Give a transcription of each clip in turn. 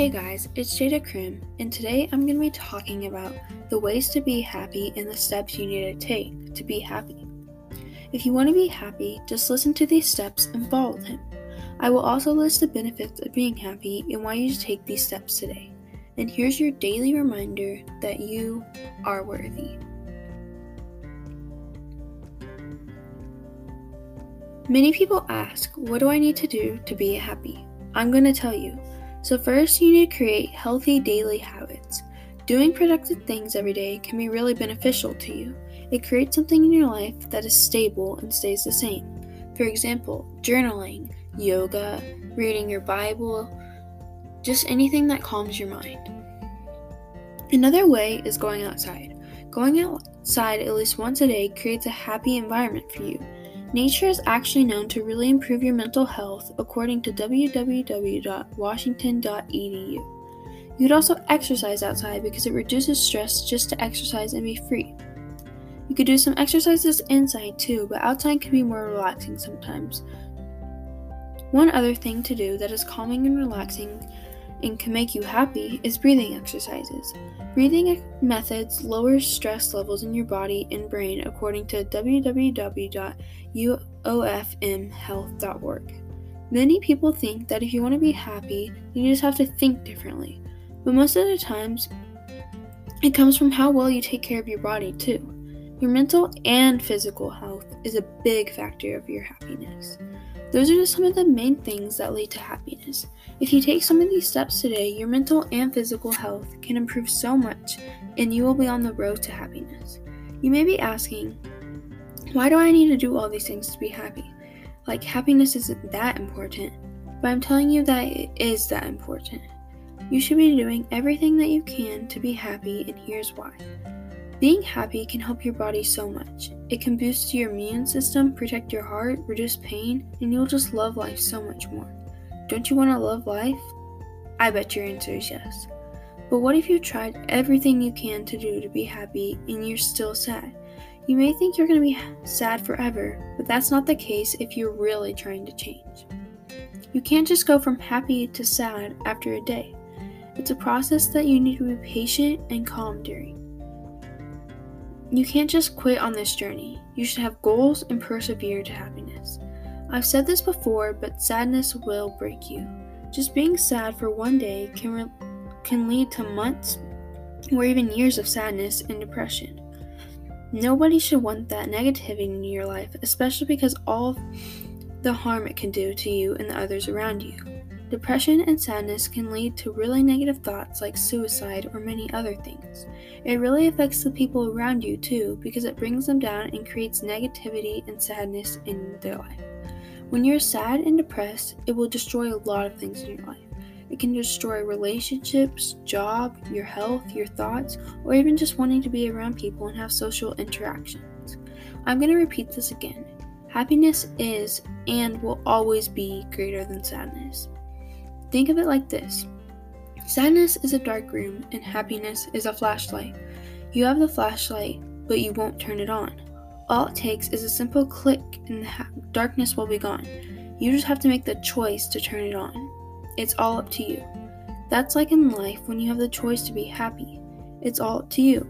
Hey guys, it's Jada Krim, and today I'm going to be talking about the ways to be happy and the steps you need to take to be happy. If you want to be happy, just listen to these steps and follow them. I will also list the benefits of being happy and why you should take these steps today. And here's your daily reminder that you are worthy. Many people ask, What do I need to do to be happy? I'm going to tell you. So, first, you need to create healthy daily habits. Doing productive things every day can be really beneficial to you. It creates something in your life that is stable and stays the same. For example, journaling, yoga, reading your Bible, just anything that calms your mind. Another way is going outside. Going outside at least once a day creates a happy environment for you. Nature is actually known to really improve your mental health according to www.washington.edu. You could also exercise outside because it reduces stress just to exercise and be free. You could do some exercises inside too, but outside can be more relaxing sometimes. One other thing to do that is calming and relaxing and can make you happy is breathing exercises. Breathing methods lower stress levels in your body and brain according to www.uofmhealth.org. Many people think that if you want to be happy, you just have to think differently. But most of the times, it comes from how well you take care of your body, too. Your mental and physical health is a big factor of your happiness. Those are just some of the main things that lead to happiness. If you take some of these steps today, your mental and physical health can improve so much, and you will be on the road to happiness. You may be asking, why do I need to do all these things to be happy? Like, happiness isn't that important, but I'm telling you that it is that important. You should be doing everything that you can to be happy, and here's why. Being happy can help your body so much. It can boost your immune system, protect your heart, reduce pain, and you'll just love life so much more. Don't you want to love life? I bet your answer is yes. But what if you tried everything you can to do to be happy and you're still sad? You may think you're going to be sad forever, but that's not the case if you're really trying to change. You can't just go from happy to sad after a day. It's a process that you need to be patient and calm during. You can't just quit on this journey. You should have goals and persevere to happiness. I've said this before, but sadness will break you. Just being sad for one day can re- can lead to months or even years of sadness and depression. Nobody should want that negativity in your life, especially because all the harm it can do to you and the others around you. Depression and sadness can lead to really negative thoughts like suicide or many other things. It really affects the people around you too because it brings them down and creates negativity and sadness in their life. When you're sad and depressed, it will destroy a lot of things in your life. It can destroy relationships, job, your health, your thoughts, or even just wanting to be around people and have social interactions. I'm going to repeat this again. Happiness is and will always be greater than sadness. Think of it like this Sadness is a dark room, and happiness is a flashlight. You have the flashlight, but you won't turn it on. All it takes is a simple click, and the ha- darkness will be gone. You just have to make the choice to turn it on. It's all up to you. That's like in life when you have the choice to be happy. It's all up to you.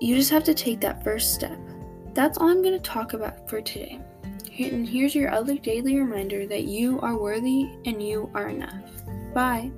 You just have to take that first step. That's all I'm going to talk about for today. And here's your other daily reminder that you are worthy and you are enough. Bye.